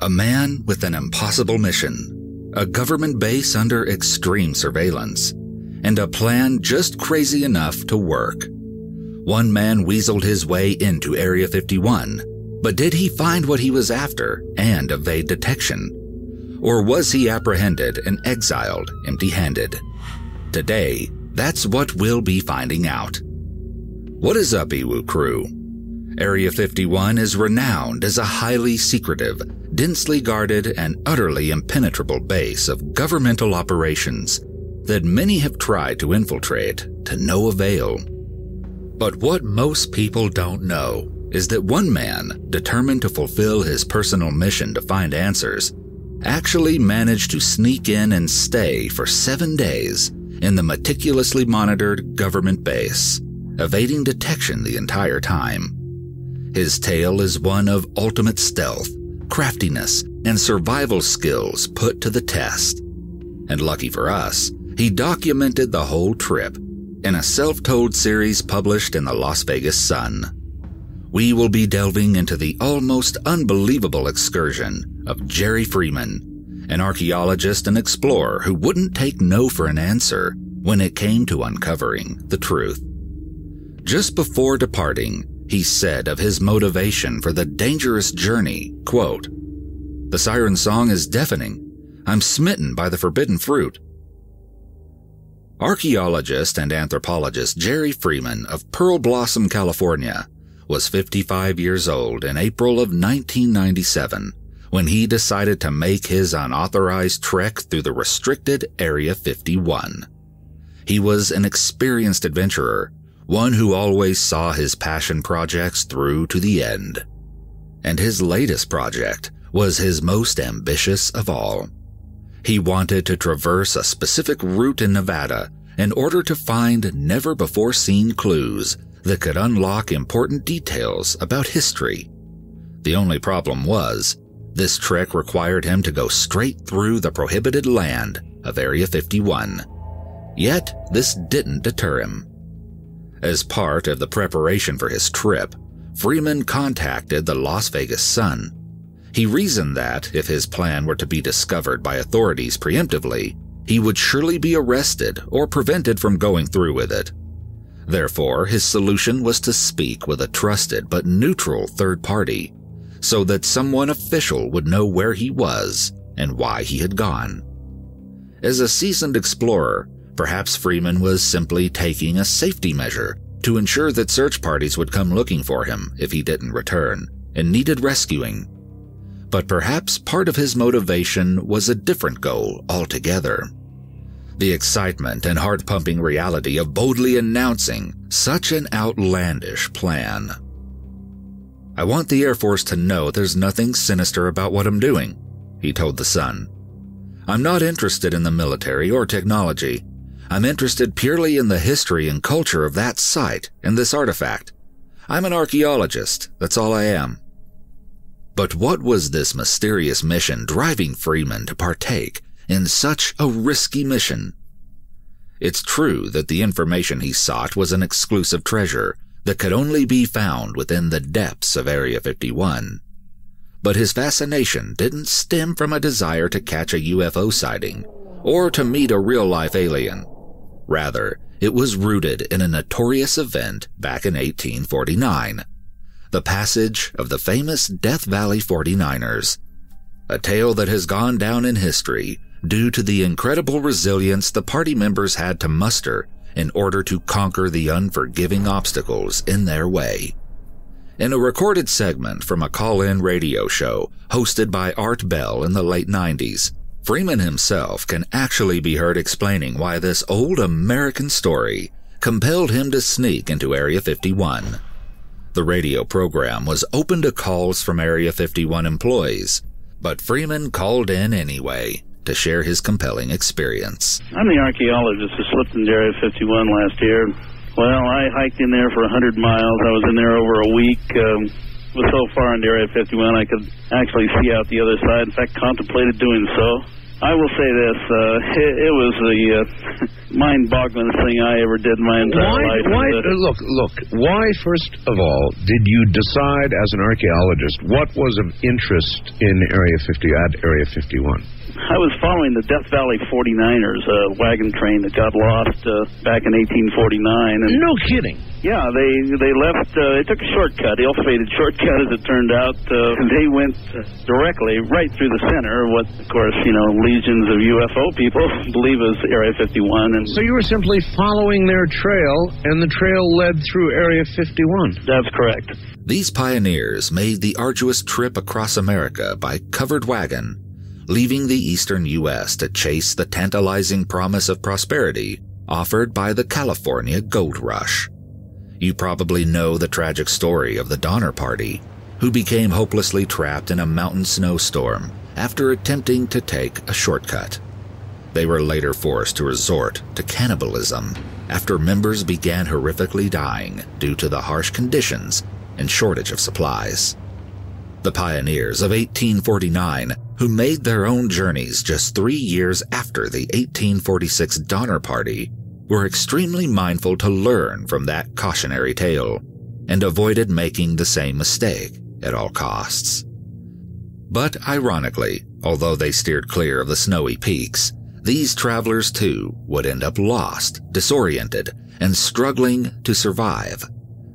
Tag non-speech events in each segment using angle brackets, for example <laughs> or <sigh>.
A man with an impossible mission, a government base under extreme surveillance, and a plan just crazy enough to work. One man weaseled his way into Area 51, but did he find what he was after and evade detection? Or was he apprehended and exiled empty handed? Today, that's what we'll be finding out. What is up, Ewu crew? Area 51 is renowned as a highly secretive, densely guarded, and utterly impenetrable base of governmental operations that many have tried to infiltrate to no avail. But what most people don't know is that one man, determined to fulfill his personal mission to find answers, actually managed to sneak in and stay for seven days in the meticulously monitored government base, evading detection the entire time. His tale is one of ultimate stealth, craftiness, and survival skills put to the test. And lucky for us, he documented the whole trip in a self told series published in the Las Vegas Sun. We will be delving into the almost unbelievable excursion of Jerry Freeman, an archaeologist and explorer who wouldn't take no for an answer when it came to uncovering the truth. Just before departing, he said of his motivation for the dangerous journey, quote, The siren song is deafening. I'm smitten by the forbidden fruit. Archaeologist and anthropologist Jerry Freeman of Pearblossom, California, was 55 years old in April of 1997 when he decided to make his unauthorized trek through the restricted Area 51. He was an experienced adventurer, one who always saw his passion projects through to the end. And his latest project was his most ambitious of all. He wanted to traverse a specific route in Nevada in order to find never before seen clues that could unlock important details about history. The only problem was, this trek required him to go straight through the prohibited land of Area 51. Yet, this didn't deter him. As part of the preparation for his trip, Freeman contacted the Las Vegas Sun he reasoned that, if his plan were to be discovered by authorities preemptively, he would surely be arrested or prevented from going through with it. Therefore, his solution was to speak with a trusted but neutral third party, so that someone official would know where he was and why he had gone. As a seasoned explorer, perhaps Freeman was simply taking a safety measure to ensure that search parties would come looking for him if he didn't return and needed rescuing but perhaps part of his motivation was a different goal altogether. The excitement and heart pumping reality of boldly announcing such an outlandish plan. I want the Air Force to know there's nothing sinister about what I'm doing, he told the Sun. I'm not interested in the military or technology. I'm interested purely in the history and culture of that site and this artifact. I'm an archaeologist, that's all I am. But what was this mysterious mission driving Freeman to partake in such a risky mission? It's true that the information he sought was an exclusive treasure that could only be found within the depths of Area 51. But his fascination didn't stem from a desire to catch a UFO sighting or to meet a real life alien. Rather, it was rooted in a notorious event back in 1849 the passage of the famous Death Valley 49ers, a tale that has gone down in history due to the incredible resilience the party members had to muster in order to conquer the unforgiving obstacles in their way. In a recorded segment from a call in radio show hosted by Art Bell in the late 90s, Freeman himself can actually be heard explaining why this old American story compelled him to sneak into Area 51 the radio program was open to calls from Area 51 employees, but Freeman called in anyway to share his compelling experience. I'm the archaeologist who slipped into Area 51 last year. Well, I hiked in there for 100 miles. I was in there over a week. Um, was so far into Area 51 I could actually see out the other side. In fact, contemplated doing so. I will say this: uh, it, it was the uh, <laughs> mind-boggling thing I ever did in my entire Why? life. Why? Look, look. Why, first of all, did you decide as an archaeologist what was of interest in Area 50 at Area 51? I was following the Death Valley 49ers a wagon train that got lost uh, back in 1849, and No kidding. yeah, they they left. Uh, they took a shortcut, ill-fated shortcut, as it turned out. Uh, they went directly right through the center. What, of course, you know, legions of UFO people <laughs> believe is Area 51, and So you were simply following their trail, and the trail led through Area 51. that's correct. These pioneers made the arduous trip across America by covered wagon, leaving the eastern U.S. to chase the tantalizing promise of prosperity offered by the California gold rush. You probably know the tragic story of the Donner Party, who became hopelessly trapped in a mountain snowstorm after attempting to take a shortcut. They were later forced to resort to cannibalism after members began horrifically dying due to the harsh conditions and shortage of supplies. The pioneers of 1849, who made their own journeys just three years after the 1846 Donner Party, were extremely mindful to learn from that cautionary tale and avoided making the same mistake at all costs. But ironically, although they steered clear of the snowy peaks, these travelers too would end up lost, disoriented, and struggling to survive.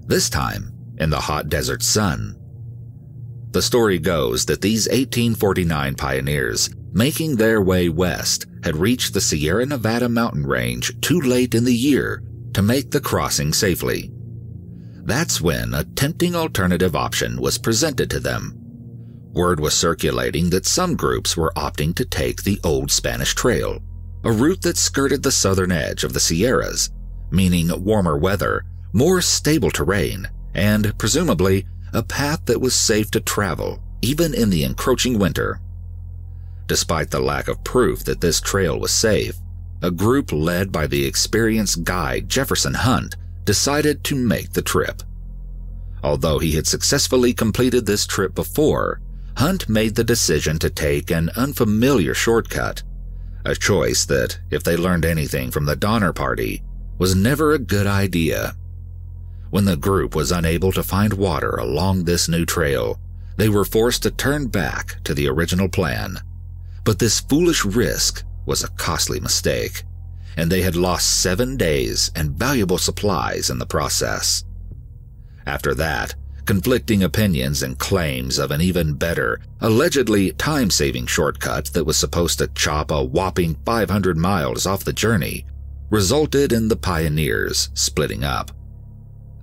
This time in the hot desert sun. The story goes that these 1849 pioneers, making their way west, had reached the Sierra Nevada mountain range too late in the year to make the crossing safely. That's when a tempting alternative option was presented to them. Word was circulating that some groups were opting to take the Old Spanish Trail, a route that skirted the southern edge of the Sierras, meaning warmer weather, more stable terrain, and presumably a path that was safe to travel even in the encroaching winter. Despite the lack of proof that this trail was safe, a group led by the experienced guide Jefferson Hunt decided to make the trip. Although he had successfully completed this trip before, Hunt made the decision to take an unfamiliar shortcut, a choice that, if they learned anything from the Donner Party, was never a good idea. When the group was unable to find water along this new trail, they were forced to turn back to the original plan. But this foolish risk was a costly mistake, and they had lost seven days and valuable supplies in the process. After that, conflicting opinions and claims of an even better, allegedly time saving shortcut that was supposed to chop a whopping 500 miles off the journey resulted in the pioneers splitting up.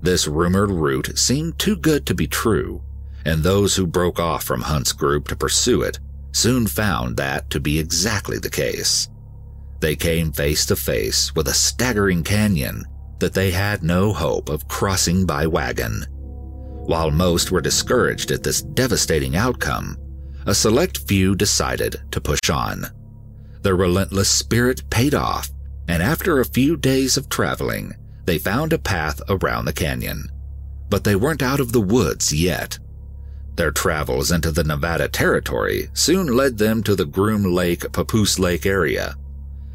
This rumored route seemed too good to be true, and those who broke off from Hunt's group to pursue it soon found that to be exactly the case. They came face to face with a staggering canyon that they had no hope of crossing by wagon. While most were discouraged at this devastating outcome, a select few decided to push on. Their relentless spirit paid off, and after a few days of traveling, they found a path around the canyon. But they weren't out of the woods yet. Their travels into the Nevada territory soon led them to the Groom Lake Papoose Lake area,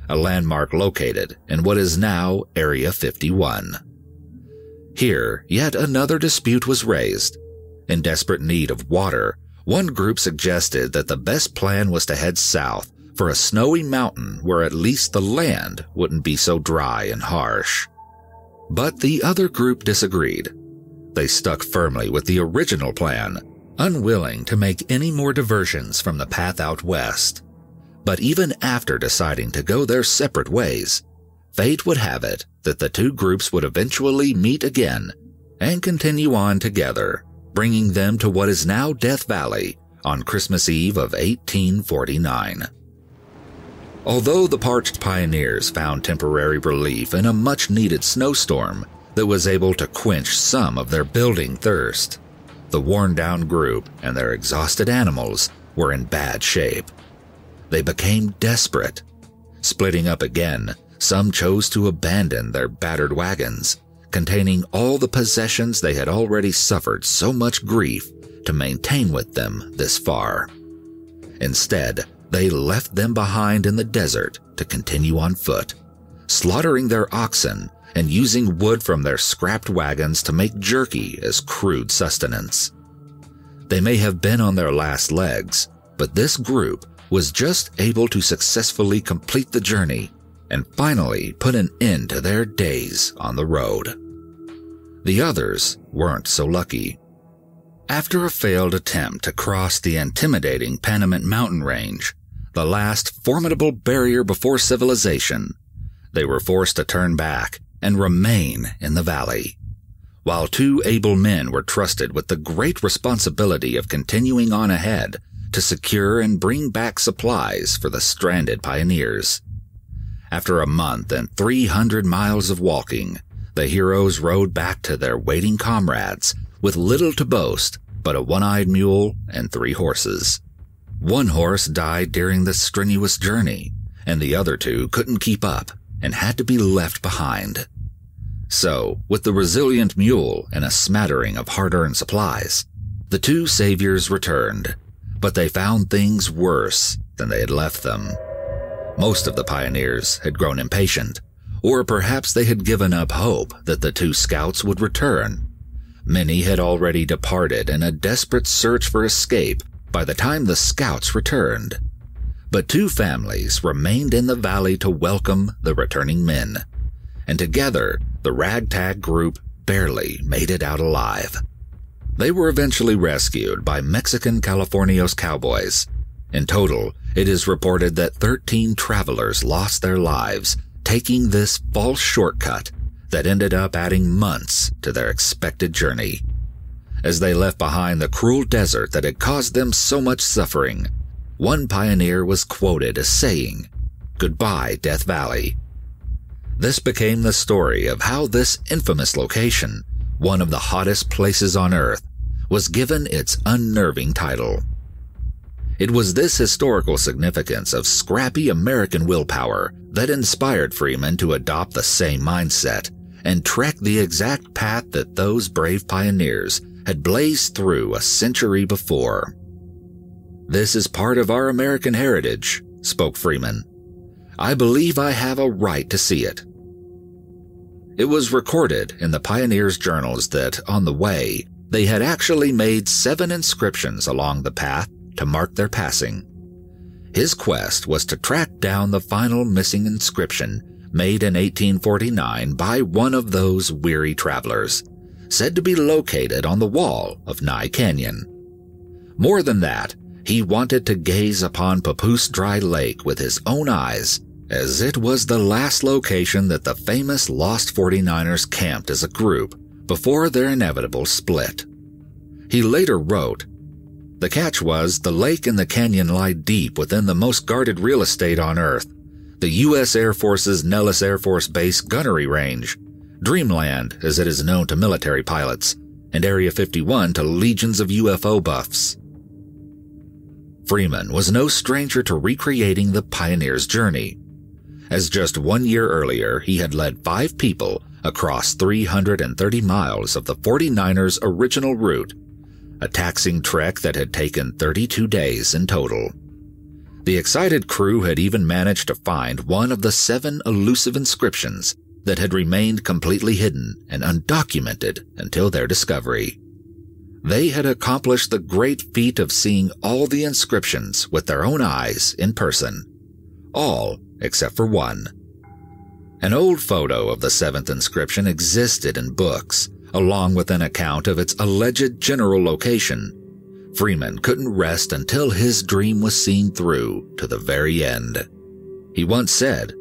a landmark located in what is now Area 51. Here, yet another dispute was raised. In desperate need of water, one group suggested that the best plan was to head south for a snowy mountain where at least the land wouldn't be so dry and harsh. But the other group disagreed. They stuck firmly with the original plan, unwilling to make any more diversions from the path out west. But even after deciding to go their separate ways, fate would have it that the two groups would eventually meet again and continue on together, bringing them to what is now Death Valley on Christmas Eve of 1849. Although the parched pioneers found temporary relief in a much needed snowstorm that was able to quench some of their building thirst, the worn down group and their exhausted animals were in bad shape. They became desperate. Splitting up again, some chose to abandon their battered wagons, containing all the possessions they had already suffered so much grief to maintain with them this far. Instead, they left them behind in the desert to continue on foot, slaughtering their oxen and using wood from their scrapped wagons to make jerky as crude sustenance. They may have been on their last legs, but this group was just able to successfully complete the journey and finally put an end to their days on the road. The others weren't so lucky. After a failed attempt to cross the intimidating Panamint mountain range, the last formidable barrier before civilization, they were forced to turn back and remain in the valley. While two able men were trusted with the great responsibility of continuing on ahead to secure and bring back supplies for the stranded pioneers. After a month and 300 miles of walking, the heroes rode back to their waiting comrades with little to boast but a one-eyed mule and three horses. One horse died during the strenuous journey, and the other two couldn't keep up and had to be left behind. So, with the resilient mule and a smattering of hard-earned supplies, the two saviors returned, but they found things worse than they had left them. Most of the pioneers had grown impatient, or perhaps they had given up hope that the two scouts would return. Many had already departed in a desperate search for escape by the time the scouts returned. But two families remained in the valley to welcome the returning men, and together the ragtag group barely made it out alive. They were eventually rescued by Mexican Californios cowboys. In total, it is reported that 13 travelers lost their lives taking this false shortcut that ended up adding months to their expected journey. As they left behind the cruel desert that had caused them so much suffering, one pioneer was quoted as saying, Goodbye, Death Valley. This became the story of how this infamous location, one of the hottest places on Earth, was given its unnerving title. It was this historical significance of scrappy American willpower that inspired Freeman to adopt the same mindset and trek the exact path that those brave pioneers had blazed through a century before. This is part of our American heritage, spoke Freeman. I believe I have a right to see it. It was recorded in the pioneers' journals that, on the way, they had actually made seven inscriptions along the path to mark their passing. His quest was to track down the final missing inscription made in 1849 by one of those weary travelers, said to be located on the wall of Nye Canyon. More than that, he wanted to gaze upon Papoose Dry Lake with his own eyes as it was the last location that the famous Lost 49ers camped as a group before their inevitable split. He later wrote, The catch was the lake and the canyon lie deep within the most guarded real estate on Earth, the U.S. Air Force's Nellis Air Force Base gunnery range, Dreamland as it is known to military pilots, and Area 51 to legions of UFO buffs. Freeman was no stranger to recreating the pioneer's journey as just one year earlier he had led five people across 330 miles of the 49ers' original route, a taxing trek that had taken 32 days in total. The excited crew had even managed to find one of the seven elusive inscriptions that had remained completely hidden and undocumented until their discovery. They had accomplished the great feat of seeing all the inscriptions with their own eyes in person, all except for one. An old photo of the seventh inscription existed in books, along with an account of its alleged general location. Freeman couldn't rest until his dream was seen through to the very end. He once said,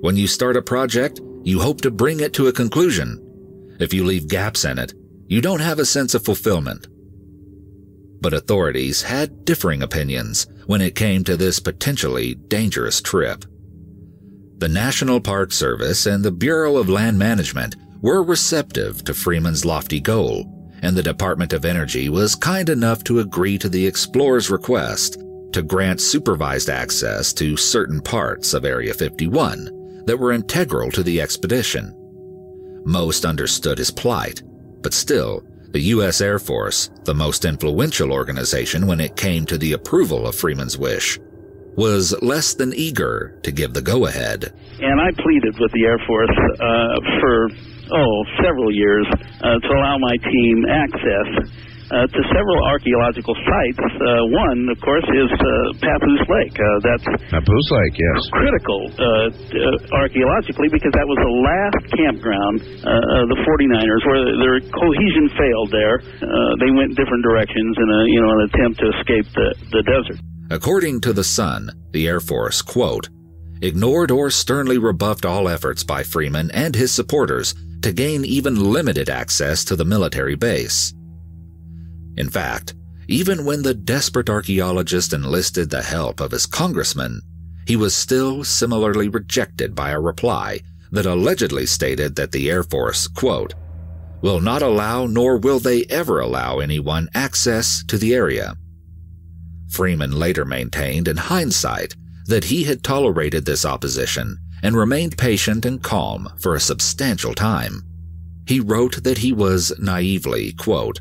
When you start a project, you hope to bring it to a conclusion. If you leave gaps in it, you don't have a sense of fulfillment. But authorities had differing opinions when it came to this potentially dangerous trip. The National Park Service and the Bureau of Land Management were receptive to Freeman's lofty goal, and the Department of Energy was kind enough to agree to the explorer's request to grant supervised access to certain parts of Area 51 that were integral to the expedition. Most understood his plight, but still, the U.S. Air Force, the most influential organization when it came to the approval of Freeman's wish, was less than eager to give the go ahead. And I pleaded with the Air Force uh, for, oh, several years uh, to allow my team access uh, to several archaeological sites. Uh, one, of course, is uh, Papoose Lake. Uh, that's Papoose Lake, yes. critical uh, uh, archaeologically because that was the last campground uh, of the 49ers where their cohesion failed there. Uh, they went different directions in a you know an attempt to escape the, the desert. According to The Sun, the Air Force, quote, ignored or sternly rebuffed all efforts by Freeman and his supporters to gain even limited access to the military base. In fact, even when the desperate archaeologist enlisted the help of his congressman, he was still similarly rejected by a reply that allegedly stated that the Air Force, quote, will not allow nor will they ever allow anyone access to the area. Freeman later maintained in hindsight that he had tolerated this opposition and remained patient and calm for a substantial time. He wrote that he was naively, quote,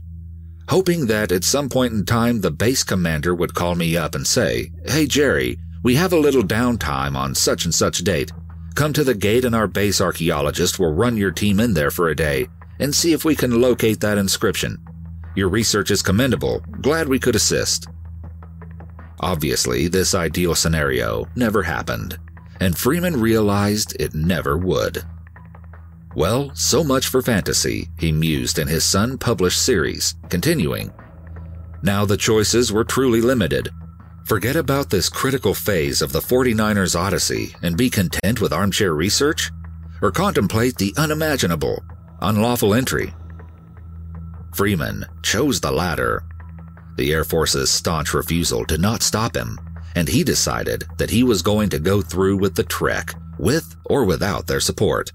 hoping that at some point in time the base commander would call me up and say, Hey Jerry, we have a little downtime on such and such date. Come to the gate and our base archaeologist will run your team in there for a day and see if we can locate that inscription. Your research is commendable. Glad we could assist. Obviously, this ideal scenario never happened, and Freeman realized it never would. Well, so much for fantasy, he mused in his Sun published series, continuing. Now the choices were truly limited. Forget about this critical phase of the 49ers Odyssey and be content with armchair research? Or contemplate the unimaginable, unlawful entry? Freeman chose the latter. The Air Force's staunch refusal did not stop him, and he decided that he was going to go through with the trek, with or without their support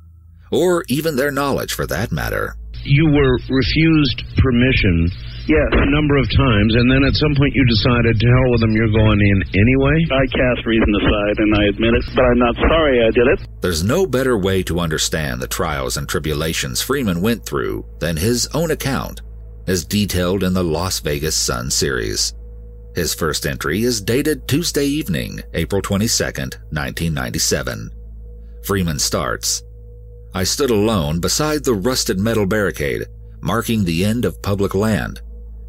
or even their knowledge for that matter. You were refused permission Yes. a number of times, and then at some point you decided, to hell with them, you're going in anyway? I cast reason aside, and I admit it, but I'm not sorry I did it. There's no better way to understand the trials and tribulations Freeman went through than his own account, as detailed in the Las Vegas Sun series. His first entry is dated Tuesday evening, April 22nd, 1997. Freeman starts, I stood alone beside the rusted metal barricade, marking the end of public land.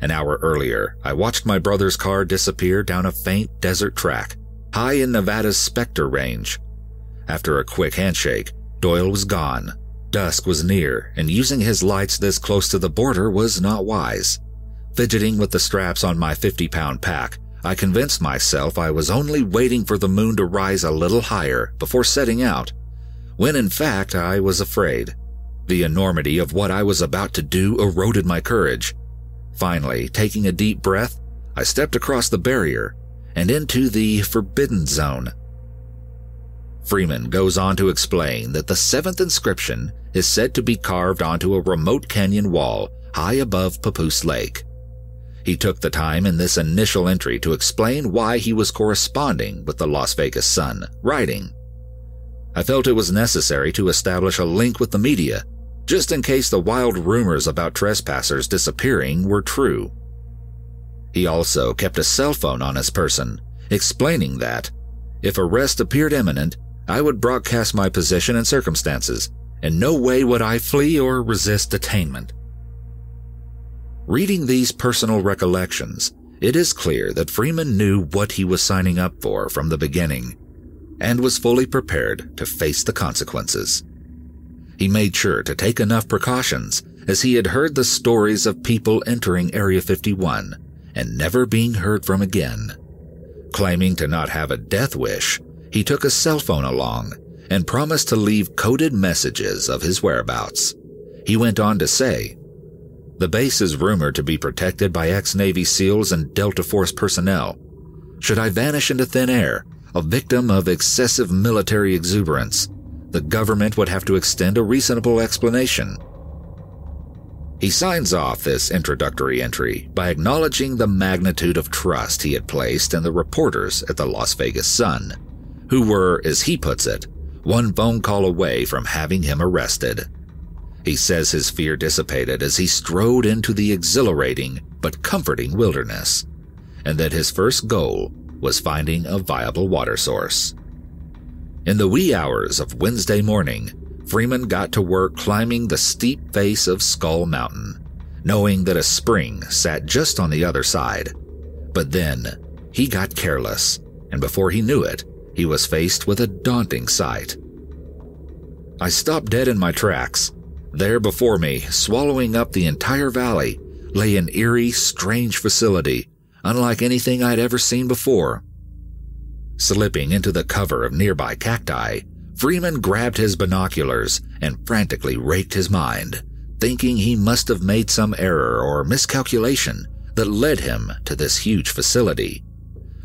An hour earlier, I watched my brother's car disappear down a faint desert track, high in Nevada's Specter Range. After a quick handshake, Doyle was gone. Dusk was near, and using his lights this close to the border was not wise. Fidgeting with the straps on my 50 pound pack, I convinced myself I was only waiting for the moon to rise a little higher before setting out, when in fact I was afraid. The enormity of what I was about to do eroded my courage. Finally, taking a deep breath, I stepped across the barrier and into the forbidden zone. Freeman goes on to explain that the seventh inscription is said to be carved onto a remote canyon wall high above Papoose Lake. He took the time in this initial entry to explain why he was corresponding with the Las Vegas Sun, writing, I felt it was necessary to establish a link with the media, just in case the wild rumors about trespassers disappearing were true. He also kept a cell phone on his person, explaining that, if arrest appeared imminent, I would broadcast my position and circumstances. In no way would I flee or resist detainment. Reading these personal recollections, it is clear that Freeman knew what he was signing up for from the beginning and was fully prepared to face the consequences. He made sure to take enough precautions as he had heard the stories of people entering Area 51 and never being heard from again. Claiming to not have a death wish, he took a cell phone along and promised to leave coded messages of his whereabouts. He went on to say, The base is rumored to be protected by ex-Navy SEALs and Delta Force personnel. Should I vanish into thin air, a victim of excessive military exuberance, the government would have to extend a reasonable explanation. He signs off this introductory entry by acknowledging the magnitude of trust he had placed in the reporters at the Las Vegas Sun, who were, as he puts it, one phone call away from having him arrested. He says his fear dissipated as he strode into the exhilarating but comforting wilderness, and that his first goal was finding a viable water source. In the wee hours of Wednesday morning, Freeman got to work climbing the steep face of Skull Mountain, knowing that a spring sat just on the other side. But then, he got careless, and before he knew it, he was faced with a daunting sight. I stopped dead in my tracks. There before me, swallowing up the entire valley, lay an eerie, strange facility, unlike anything I'd ever seen before. Slipping into the cover of nearby cacti, Freeman grabbed his binoculars and frantically raked his mind, thinking he must have made some error or miscalculation that led him to this huge facility.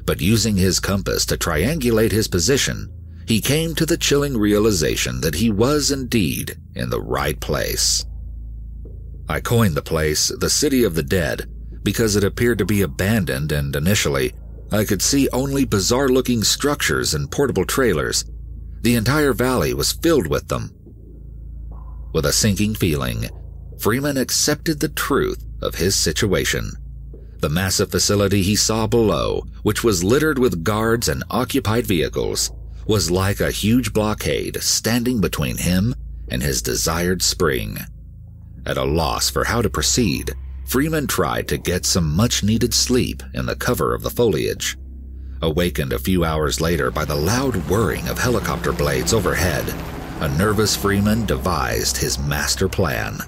But using his compass to triangulate his position, he came to the chilling realization that he was indeed in the right place. I coined the place the City of the Dead because it appeared to be abandoned and initially I could see only bizarre looking structures and portable trailers. The entire valley was filled with them. With a sinking feeling, Freeman accepted the truth of his situation. The massive facility he saw below, which was littered with guards and occupied vehicles, was like a huge blockade standing between him and his desired spring. At a loss for how to proceed, Freeman tried to get some much needed sleep in the cover of the foliage. Awakened a few hours later by the loud whirring of helicopter blades overhead, a nervous Freeman devised his master plan.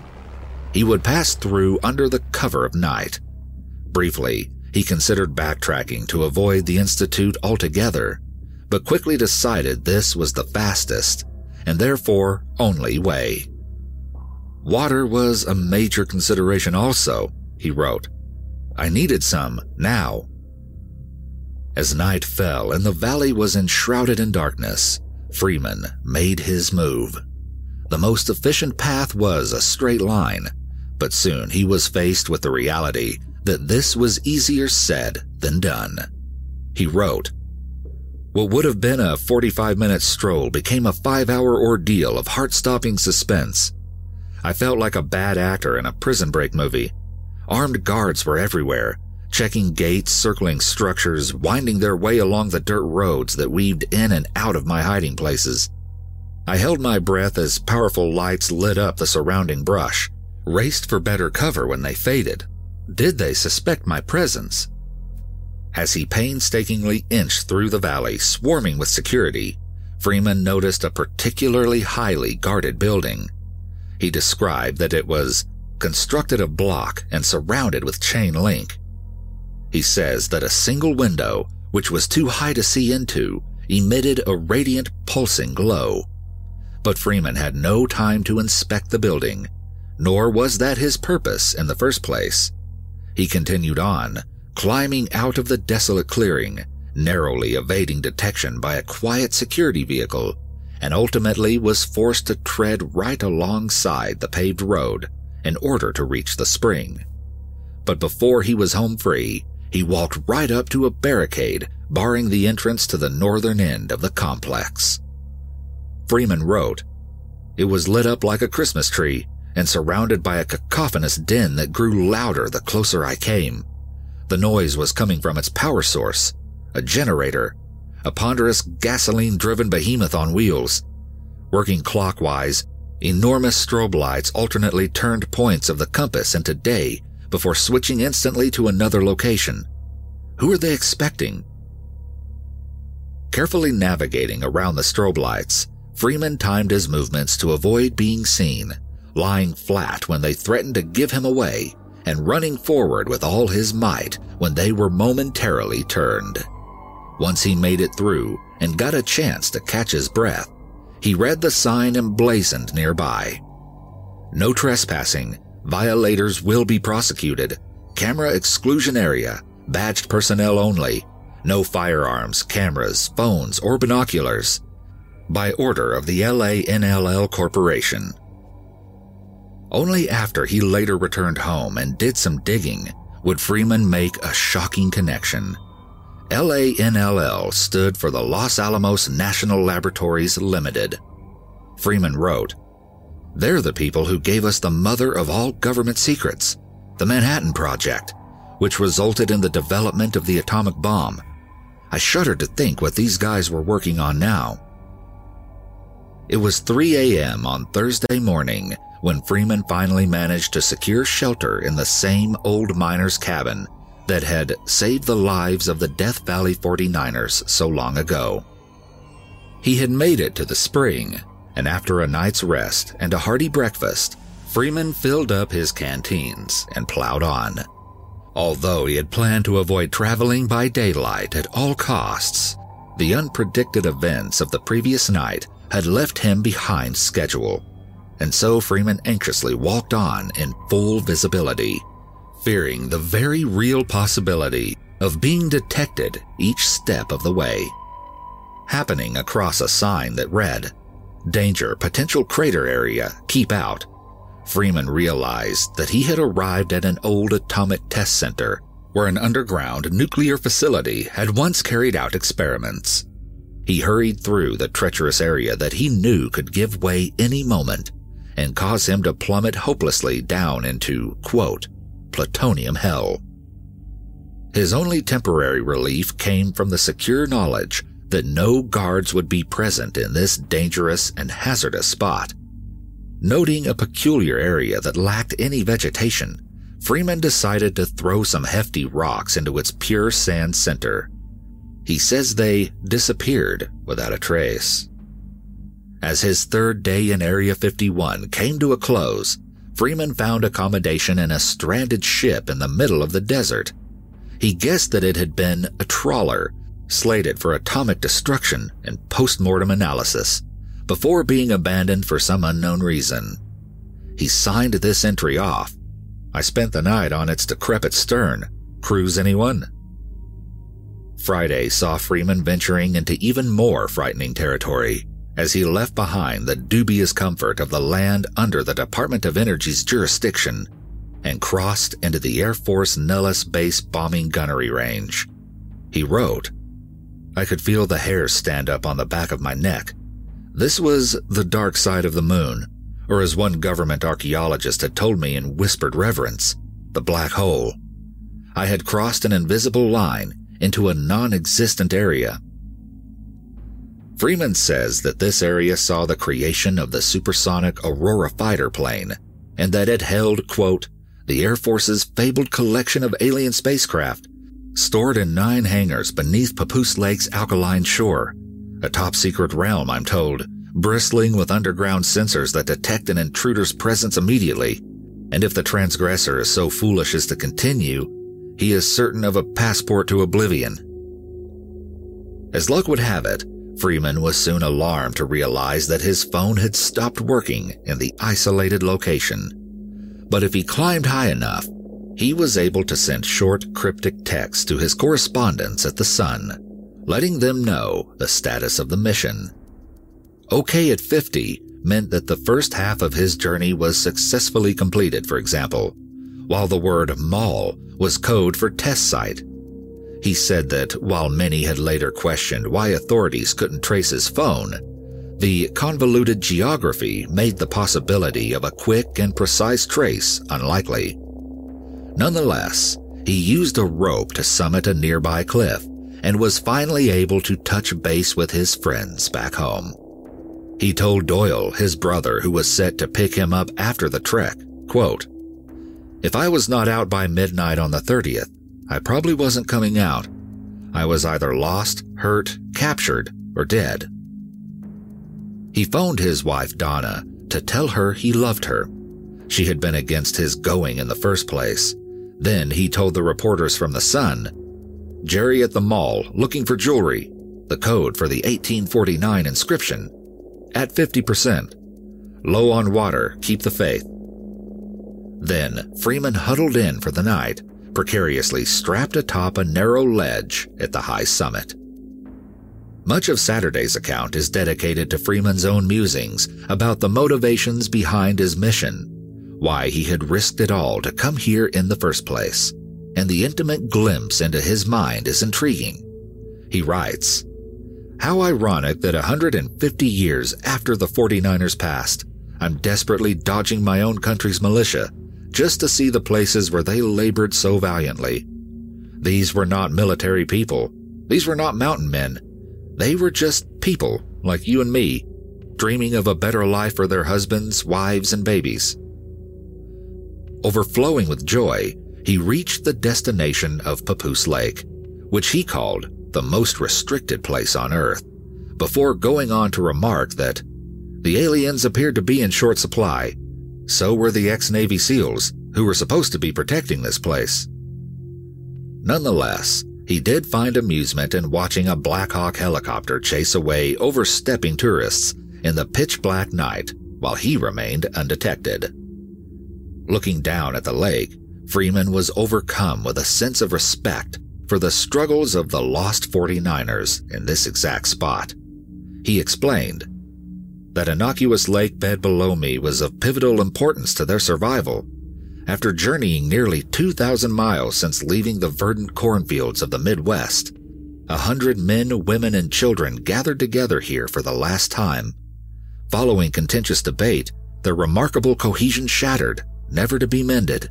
He would pass through under the cover of night. Briefly, he considered backtracking to avoid the Institute altogether, but quickly decided this was the fastest and therefore only way. Water was a major consideration also, he wrote. I needed some now. As night fell and the valley was enshrouded in darkness, Freeman made his move. The most efficient path was a straight line, but soon he was faced with the reality that this was easier said than done. He wrote, what would have been a 45 minute stroll became a five hour ordeal of heart stopping suspense. I felt like a bad actor in a prison break movie. Armed guards were everywhere, checking gates, circling structures, winding their way along the dirt roads that weaved in and out of my hiding places. I held my breath as powerful lights lit up the surrounding brush, raced for better cover when they faded. Did they suspect my presence? As he painstakingly inched through the valley, swarming with security, Freeman noticed a particularly highly guarded building. He described that it was constructed of block and surrounded with chain link. He says that a single window, which was too high to see into, emitted a radiant pulsing glow. But Freeman had no time to inspect the building, nor was that his purpose in the first place. He continued on, climbing out of the desolate clearing, narrowly evading detection by a quiet security vehicle, and ultimately was forced to tread right alongside the paved road in order to reach the spring. But before he was home free, he walked right up to a barricade barring the entrance to the northern end of the complex. Freeman wrote, It was lit up like a Christmas tree and surrounded by a cacophonous din that grew louder the closer I came. The noise was coming from its power source, a generator, a ponderous gasoline driven behemoth on wheels. Working clockwise, enormous strobe lights alternately turned points of the compass into day before switching instantly to another location. Who are they expecting? Carefully navigating around the strobe lights, Freeman timed his movements to avoid being seen, lying flat when they threatened to give him away and running forward with all his might when they were momentarily turned. Once he made it through and got a chance to catch his breath, he read the sign emblazoned nearby. No trespassing. Violators will be prosecuted. Camera exclusion area. Badged personnel only. No firearms, cameras, phones, or binoculars. By order of the LANLL Corporation. Only after he later returned home and did some digging would Freeman make a shocking connection. LANLL stood for the Los Alamos National Laboratories Limited. Freeman wrote, They're the people who gave us the mother of all government secrets, the Manhattan Project, which resulted in the development of the atomic bomb. I shudder to think what these guys were working on now. It was 3 a.m. on Thursday morning when Freeman finally managed to secure shelter in the same old miner's cabin that had saved the lives of the Death Valley 49ers so long ago. He had made it to the spring, and after a night's rest and a hearty breakfast, Freeman filled up his canteens and plowed on. Although he had planned to avoid traveling by daylight at all costs, the unpredicted events of the previous night had left him behind schedule, and so Freeman anxiously walked on in full visibility, fearing the very real possibility of being detected each step of the way. Happening across a sign that read, Danger, potential crater area, keep out. Freeman realized that he had arrived at an old atomic test center where an underground nuclear facility had once carried out experiments. He hurried through the treacherous area that he knew could give way any moment and cause him to plummet hopelessly down into, quote, plutonium hell. His only temporary relief came from the secure knowledge that no guards would be present in this dangerous and hazardous spot. Noting a peculiar area that lacked any vegetation, Freeman decided to throw some hefty rocks into its pure sand center he says they disappeared without a trace. As his third day in Area 51 came to a close, Freeman found accommodation in a stranded ship in the middle of the desert. He guessed that it had been a trawler, slated for atomic destruction and post-mortem analysis, before being abandoned for some unknown reason. He signed this entry off. I spent the night on its decrepit stern. Cruise anyone? Friday saw Freeman venturing into even more frightening territory as he left behind the dubious comfort of the land under the Department of Energy's jurisdiction and crossed into the Air Force Nellis Base bombing gunnery range. He wrote, I could feel the hairs stand up on the back of my neck. This was the dark side of the moon, or as one government archaeologist had told me in whispered reverence, the black hole. I had crossed an invisible line into a non existent area. Freeman says that this area saw the creation of the supersonic Aurora fighter plane and that it held, quote, the Air Force's fabled collection of alien spacecraft stored in nine hangars beneath Papoose Lake's alkaline shore, a top secret realm, I'm told, bristling with underground sensors that detect an intruder's presence immediately. And if the transgressor is so foolish as to continue, he is certain of a passport to oblivion. As luck would have it, Freeman was soon alarmed to realize that his phone had stopped working in the isolated location. But if he climbed high enough, he was able to send short, cryptic texts to his correspondents at the Sun, letting them know the status of the mission. OK at 50 meant that the first half of his journey was successfully completed, for example, while the word mall was code for test site. He said that while many had later questioned why authorities couldn't trace his phone, the convoluted geography made the possibility of a quick and precise trace unlikely. Nonetheless, he used a rope to summit a nearby cliff and was finally able to touch base with his friends back home. He told Doyle, his brother, who was set to pick him up after the trek, quote, if I was not out by midnight on the 30th, I probably wasn't coming out. I was either lost, hurt, captured, or dead. He phoned his wife, Donna, to tell her he loved her. She had been against his going in the first place. Then he told the reporters from The Sun Jerry at the mall looking for jewelry, the code for the 1849 inscription. At 50%. Low on water, keep the faith. Then Freeman huddled in for the night, precariously strapped atop a narrow ledge at the high summit. Much of Saturday's account is dedicated to Freeman's own musings about the motivations behind his mission, why he had risked it all to come here in the first place, and the intimate glimpse into his mind is intriguing. He writes, How ironic that 150 years after the 49ers passed, I'm desperately dodging my own country's militia just to see the places where they labored so valiantly. These were not military people. These were not mountain men. They were just people like you and me, dreaming of a better life for their husbands, wives, and babies. Overflowing with joy, he reached the destination of Papoose Lake, which he called the most restricted place on Earth, before going on to remark that the aliens appeared to be in short supply. So were the ex-Navy SEALs, who were supposed to be protecting this place. Nonetheless, he did find amusement in watching a Black Hawk helicopter chase away overstepping tourists in the pitch black night while he remained undetected. Looking down at the lake, Freeman was overcome with a sense of respect for the struggles of the lost 49ers in this exact spot. He explained, That innocuous lake bed below me was of pivotal importance to their survival. After journeying nearly 2,000 miles since leaving the verdant cornfields of the Midwest, a hundred men, women, and children gathered together here for the last time. Following contentious debate, their remarkable cohesion shattered, never to be mended.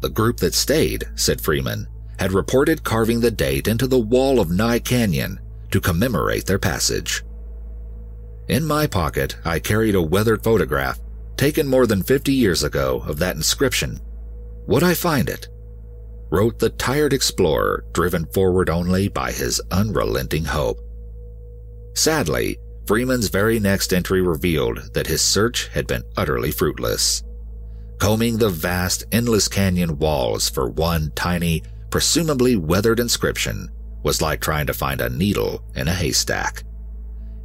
The group that stayed, said Freeman, had reported carving the date into the wall of Nye Canyon to commemorate their passage. In my pocket, I carried a weathered photograph taken more than 50 years ago of that inscription. Would I find it? Wrote the tired explorer, driven forward only by his unrelenting hope. Sadly, Freeman's very next entry revealed that his search had been utterly fruitless. Combing the vast, endless canyon walls for one tiny, presumably weathered inscription was like trying to find a needle in a haystack.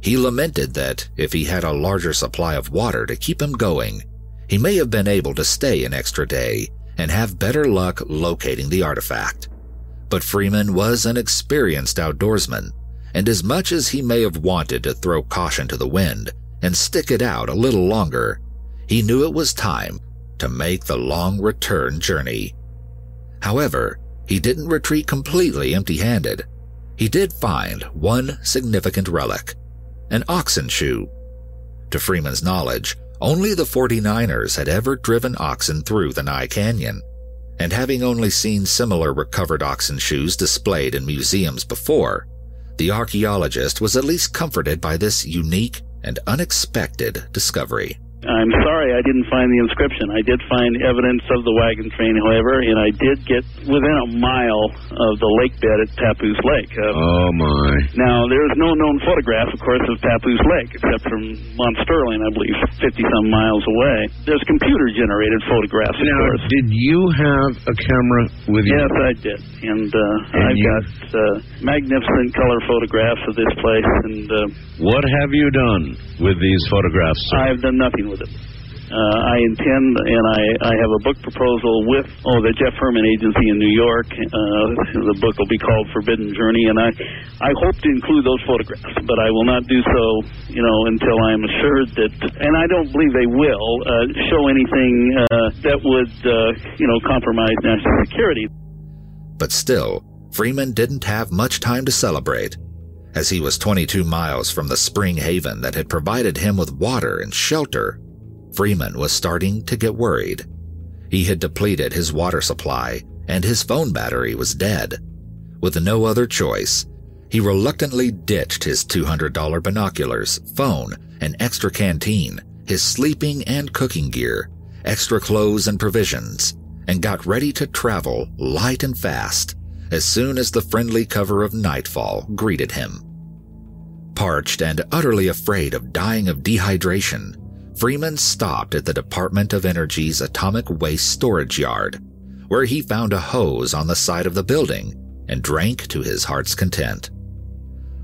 He lamented that if he had a larger supply of water to keep him going, he may have been able to stay an extra day and have better luck locating the artifact. But Freeman was an experienced outdoorsman, and as much as he may have wanted to throw caution to the wind and stick it out a little longer, he knew it was time to make the long return journey. However, he didn't retreat completely empty handed. He did find one significant relic an oxen shoe. To Freeman's knowledge, only the 49ers had ever driven oxen through the Nye Canyon, and having only seen similar recovered oxen shoes displayed in museums before, the archaeologist was at least comforted by this unique and unexpected discovery. I'm sorry I didn't find the inscription. I did find evidence of the wagon train, however, and I did get within a mile of the lake bed at Papoose Lake. Uh, oh, my. Now, there is no known photograph, of course, of Papoose Lake, except from Mont Sterling, I believe, 50 some miles away. There's computer generated photographs, of now, course. Did you have a camera with you? Yes, I did. And, uh, and I've you... got uh, magnificent color photographs of this place. And uh, What have you done with these photographs, sir? I've done nothing with with it. Uh, I intend, and I, I have a book proposal with oh the Jeff Herman Agency in New York. Uh, the book will be called Forbidden Journey, and I I hope to include those photographs, but I will not do so, you know, until I am assured that, and I don't believe they will uh, show anything uh, that would uh, you know compromise national security. But still, Freeman didn't have much time to celebrate as he was 22 miles from the spring haven that had provided him with water and shelter Freeman was starting to get worried. He had depleted his water supply, and his phone battery was dead. With no other choice, he reluctantly ditched his $200 binoculars, phone, an extra canteen, his sleeping and cooking gear, extra clothes and provisions, and got ready to travel light and fast as soon as the friendly cover of nightfall greeted him. Parched and utterly afraid of dying of dehydration, Freeman stopped at the Department of Energy's atomic waste storage yard, where he found a hose on the side of the building and drank to his heart's content.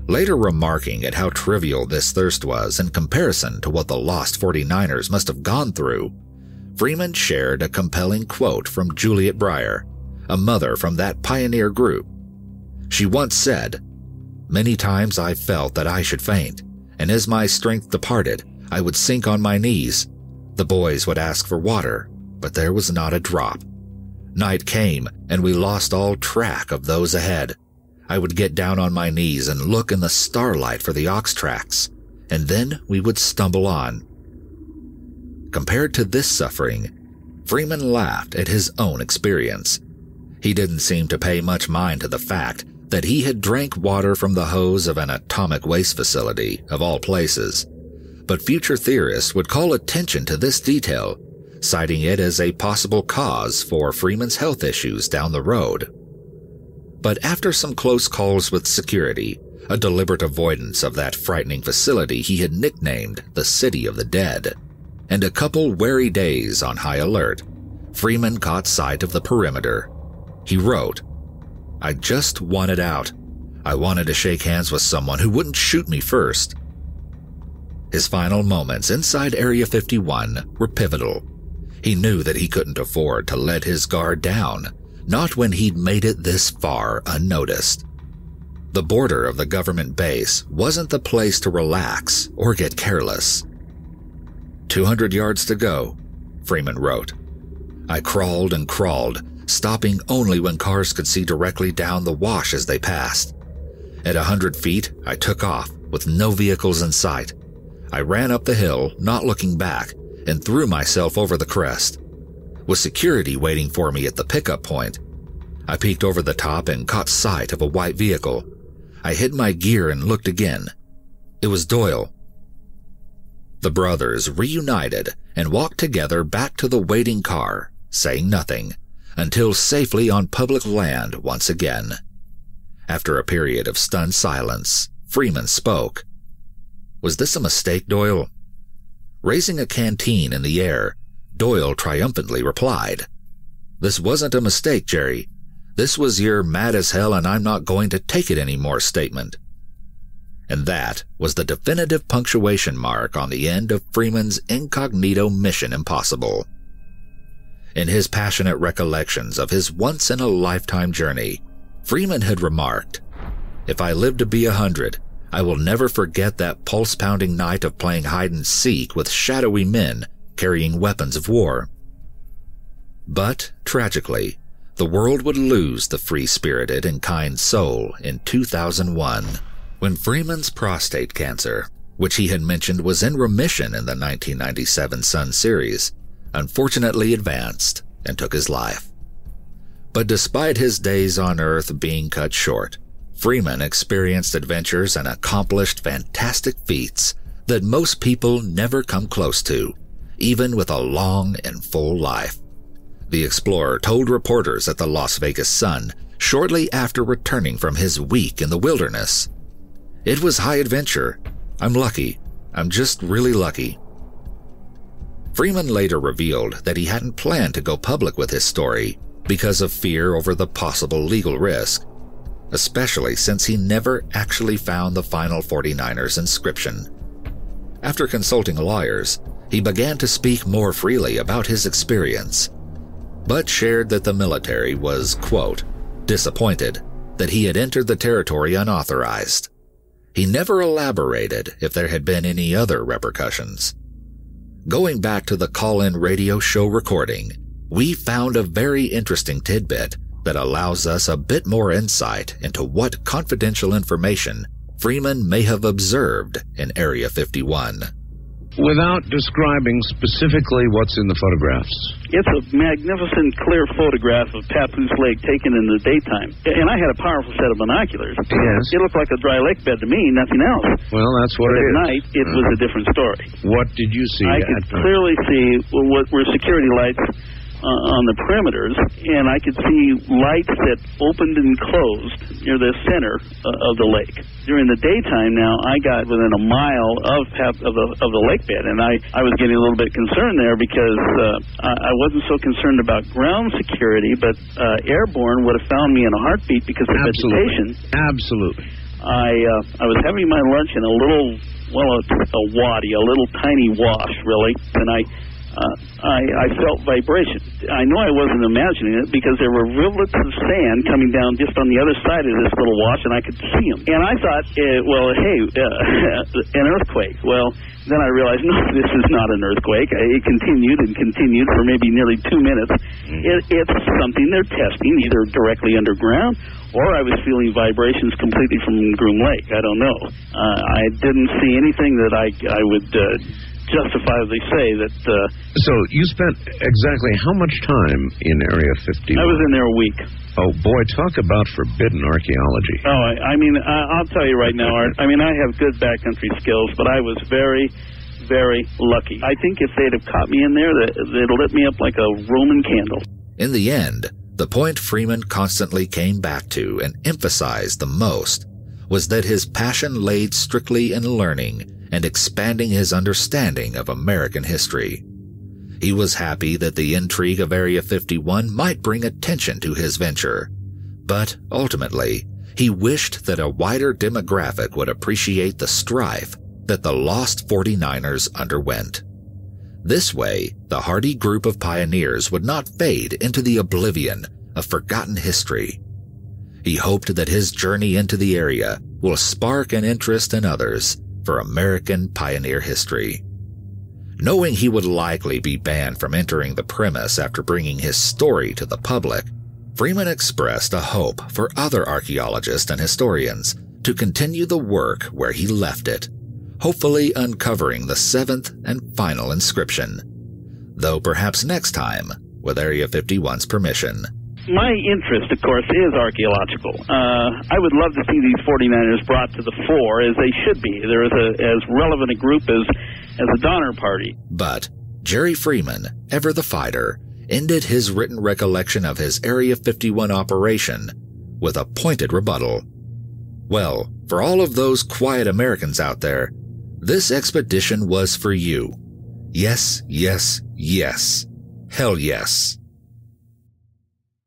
Later remarking at how trivial this thirst was in comparison to what the lost 49ers must have gone through, Freeman shared a compelling quote from Juliet Brier, a mother from that pioneer group. She once said, Many times I felt that I should faint, and as my strength departed, I would sink on my knees. The boys would ask for water, but there was not a drop. Night came, and we lost all track of those ahead. I would get down on my knees and look in the starlight for the ox tracks, and then we would stumble on. Compared to this suffering, Freeman laughed at his own experience. He didn't seem to pay much mind to the fact that he had drank water from the hose of an atomic waste facility, of all places. But future theorists would call attention to this detail, citing it as a possible cause for Freeman's health issues down the road. But after some close calls with security, a deliberate avoidance of that frightening facility he had nicknamed the City of the Dead, and a couple wary days on high alert, Freeman caught sight of the perimeter. He wrote, I just wanted out. I wanted to shake hands with someone who wouldn't shoot me first. His final moments inside Area 51 were pivotal. He knew that he couldn't afford to let his guard down, not when he'd made it this far unnoticed. The border of the government base wasn't the place to relax or get careless. 200 yards to go, Freeman wrote. I crawled and crawled, stopping only when cars could see directly down the wash as they passed. At a hundred feet, I took off, with no vehicles in sight. I ran up the hill, not looking back, and threw myself over the crest. With security waiting for me at the pickup point, I peeked over the top and caught sight of a white vehicle I hid my gear and looked again. It was Doyle. The brothers reunited and walked together back to the waiting car, saying nothing, until safely on public land once again. After a period of stunned silence, Freeman spoke. Was this a mistake, Doyle? Raising a canteen in the air, Doyle triumphantly replied, This wasn't a mistake, Jerry. This was your mad as hell and I'm not going to take it anymore statement. And that was the definitive punctuation mark on the end of Freeman's incognito mission impossible. In his passionate recollections of his once in a lifetime journey, Freeman had remarked, If I live to be a hundred, I will never forget that pulse pounding night of playing hide and seek with shadowy men carrying weapons of war. But, tragically, the world would lose the free spirited and kind soul in 2001 when Freeman's prostate cancer, which he had mentioned was in remission in the 1997 Sun series, unfortunately advanced and took his life. But despite his days on Earth being cut short, Freeman experienced adventures and accomplished fantastic feats that most people never come close to, even with a long and full life the explorer told reporters at the Las Vegas Sun shortly after returning from his week in the wilderness. It was high adventure. I'm lucky. I'm just really lucky. Freeman later revealed that he hadn't planned to go public with his story because of fear over the possible legal risk, especially since he never actually found the final 49ers inscription. After consulting lawyers, he began to speak more freely about his experience but shared that the military was, quote, disappointed that he had entered the territory unauthorized. He never elaborated if there had been any other repercussions. Going back to the call-in radio show recording, we found a very interesting tidbit that allows us a bit more insight into what confidential information Freeman may have observed in Area 51 without describing specifically what's in the photographs. It's a magnificent, clear photograph of Papoose Lake taken in the daytime. And I had a powerful set of binoculars. Yes. It looked like a dry lake bed to me, nothing else. Well, that's what but it at is. night, it uh, was a different story. What did you see? I could clearly see what were security lights uh, on the perimeters, and I could see lights that opened and closed near the center uh, of the lake. During the daytime, now I got within a mile of of the of the lake bed, and I I was getting a little bit concerned there because uh, I, I wasn't so concerned about ground security, but uh, airborne would have found me in a heartbeat because of Absolutely. vegetation. Absolutely. I uh, I was having my lunch in a little well a, a wadi, a little tiny wash really, and I uh, I, I felt vibration. I know I wasn't imagining it because there were rivulets of sand coming down just on the other side of this little wash, and I could see them. And I thought, uh, well, hey, <laughs> uh, an earthquake. Well, then I realized, <laughs> no, this is not an earthquake. It continued and continued for maybe nearly two minutes. It, it's something they're testing, either directly underground or I was feeling vibrations completely from Groom Lake. I don't know. Uh, I didn't see anything that I I would uh, justifiably say that. Uh, so you spent exactly how much time in Area 50? I was in there a week. Oh boy, talk about forbidden archaeology. Oh, I, I mean, I, I'll tell you right now, Art. I mean, I have good backcountry skills, but I was very, very lucky. I think if they'd have caught me in there, they'd lit me up like a Roman candle. In the end, the point Freeman constantly came back to and emphasized the most was that his passion laid strictly in learning and expanding his understanding of American history. He was happy that the intrigue of Area 51 might bring attention to his venture, but ultimately, he wished that a wider demographic would appreciate the strife that the lost 49ers underwent. This way, the hardy group of pioneers would not fade into the oblivion of forgotten history. He hoped that his journey into the area will spark an interest in others for American pioneer history. Knowing he would likely be banned from entering the premise after bringing his story to the public, Freeman expressed a hope for other archaeologists and historians to continue the work where he left it, hopefully uncovering the seventh and final inscription. Though perhaps next time, with Area 51's permission my interest, of course, is archaeological. Uh, I would love to see these 49ers brought to the fore as they should be. They're as, a, as relevant a group as, as the Donner Party. But Jerry Freeman, ever the fighter, ended his written recollection of his Area 51 operation with a pointed rebuttal. Well, for all of those quiet Americans out there, this expedition was for you. Yes, yes, yes. Hell yes.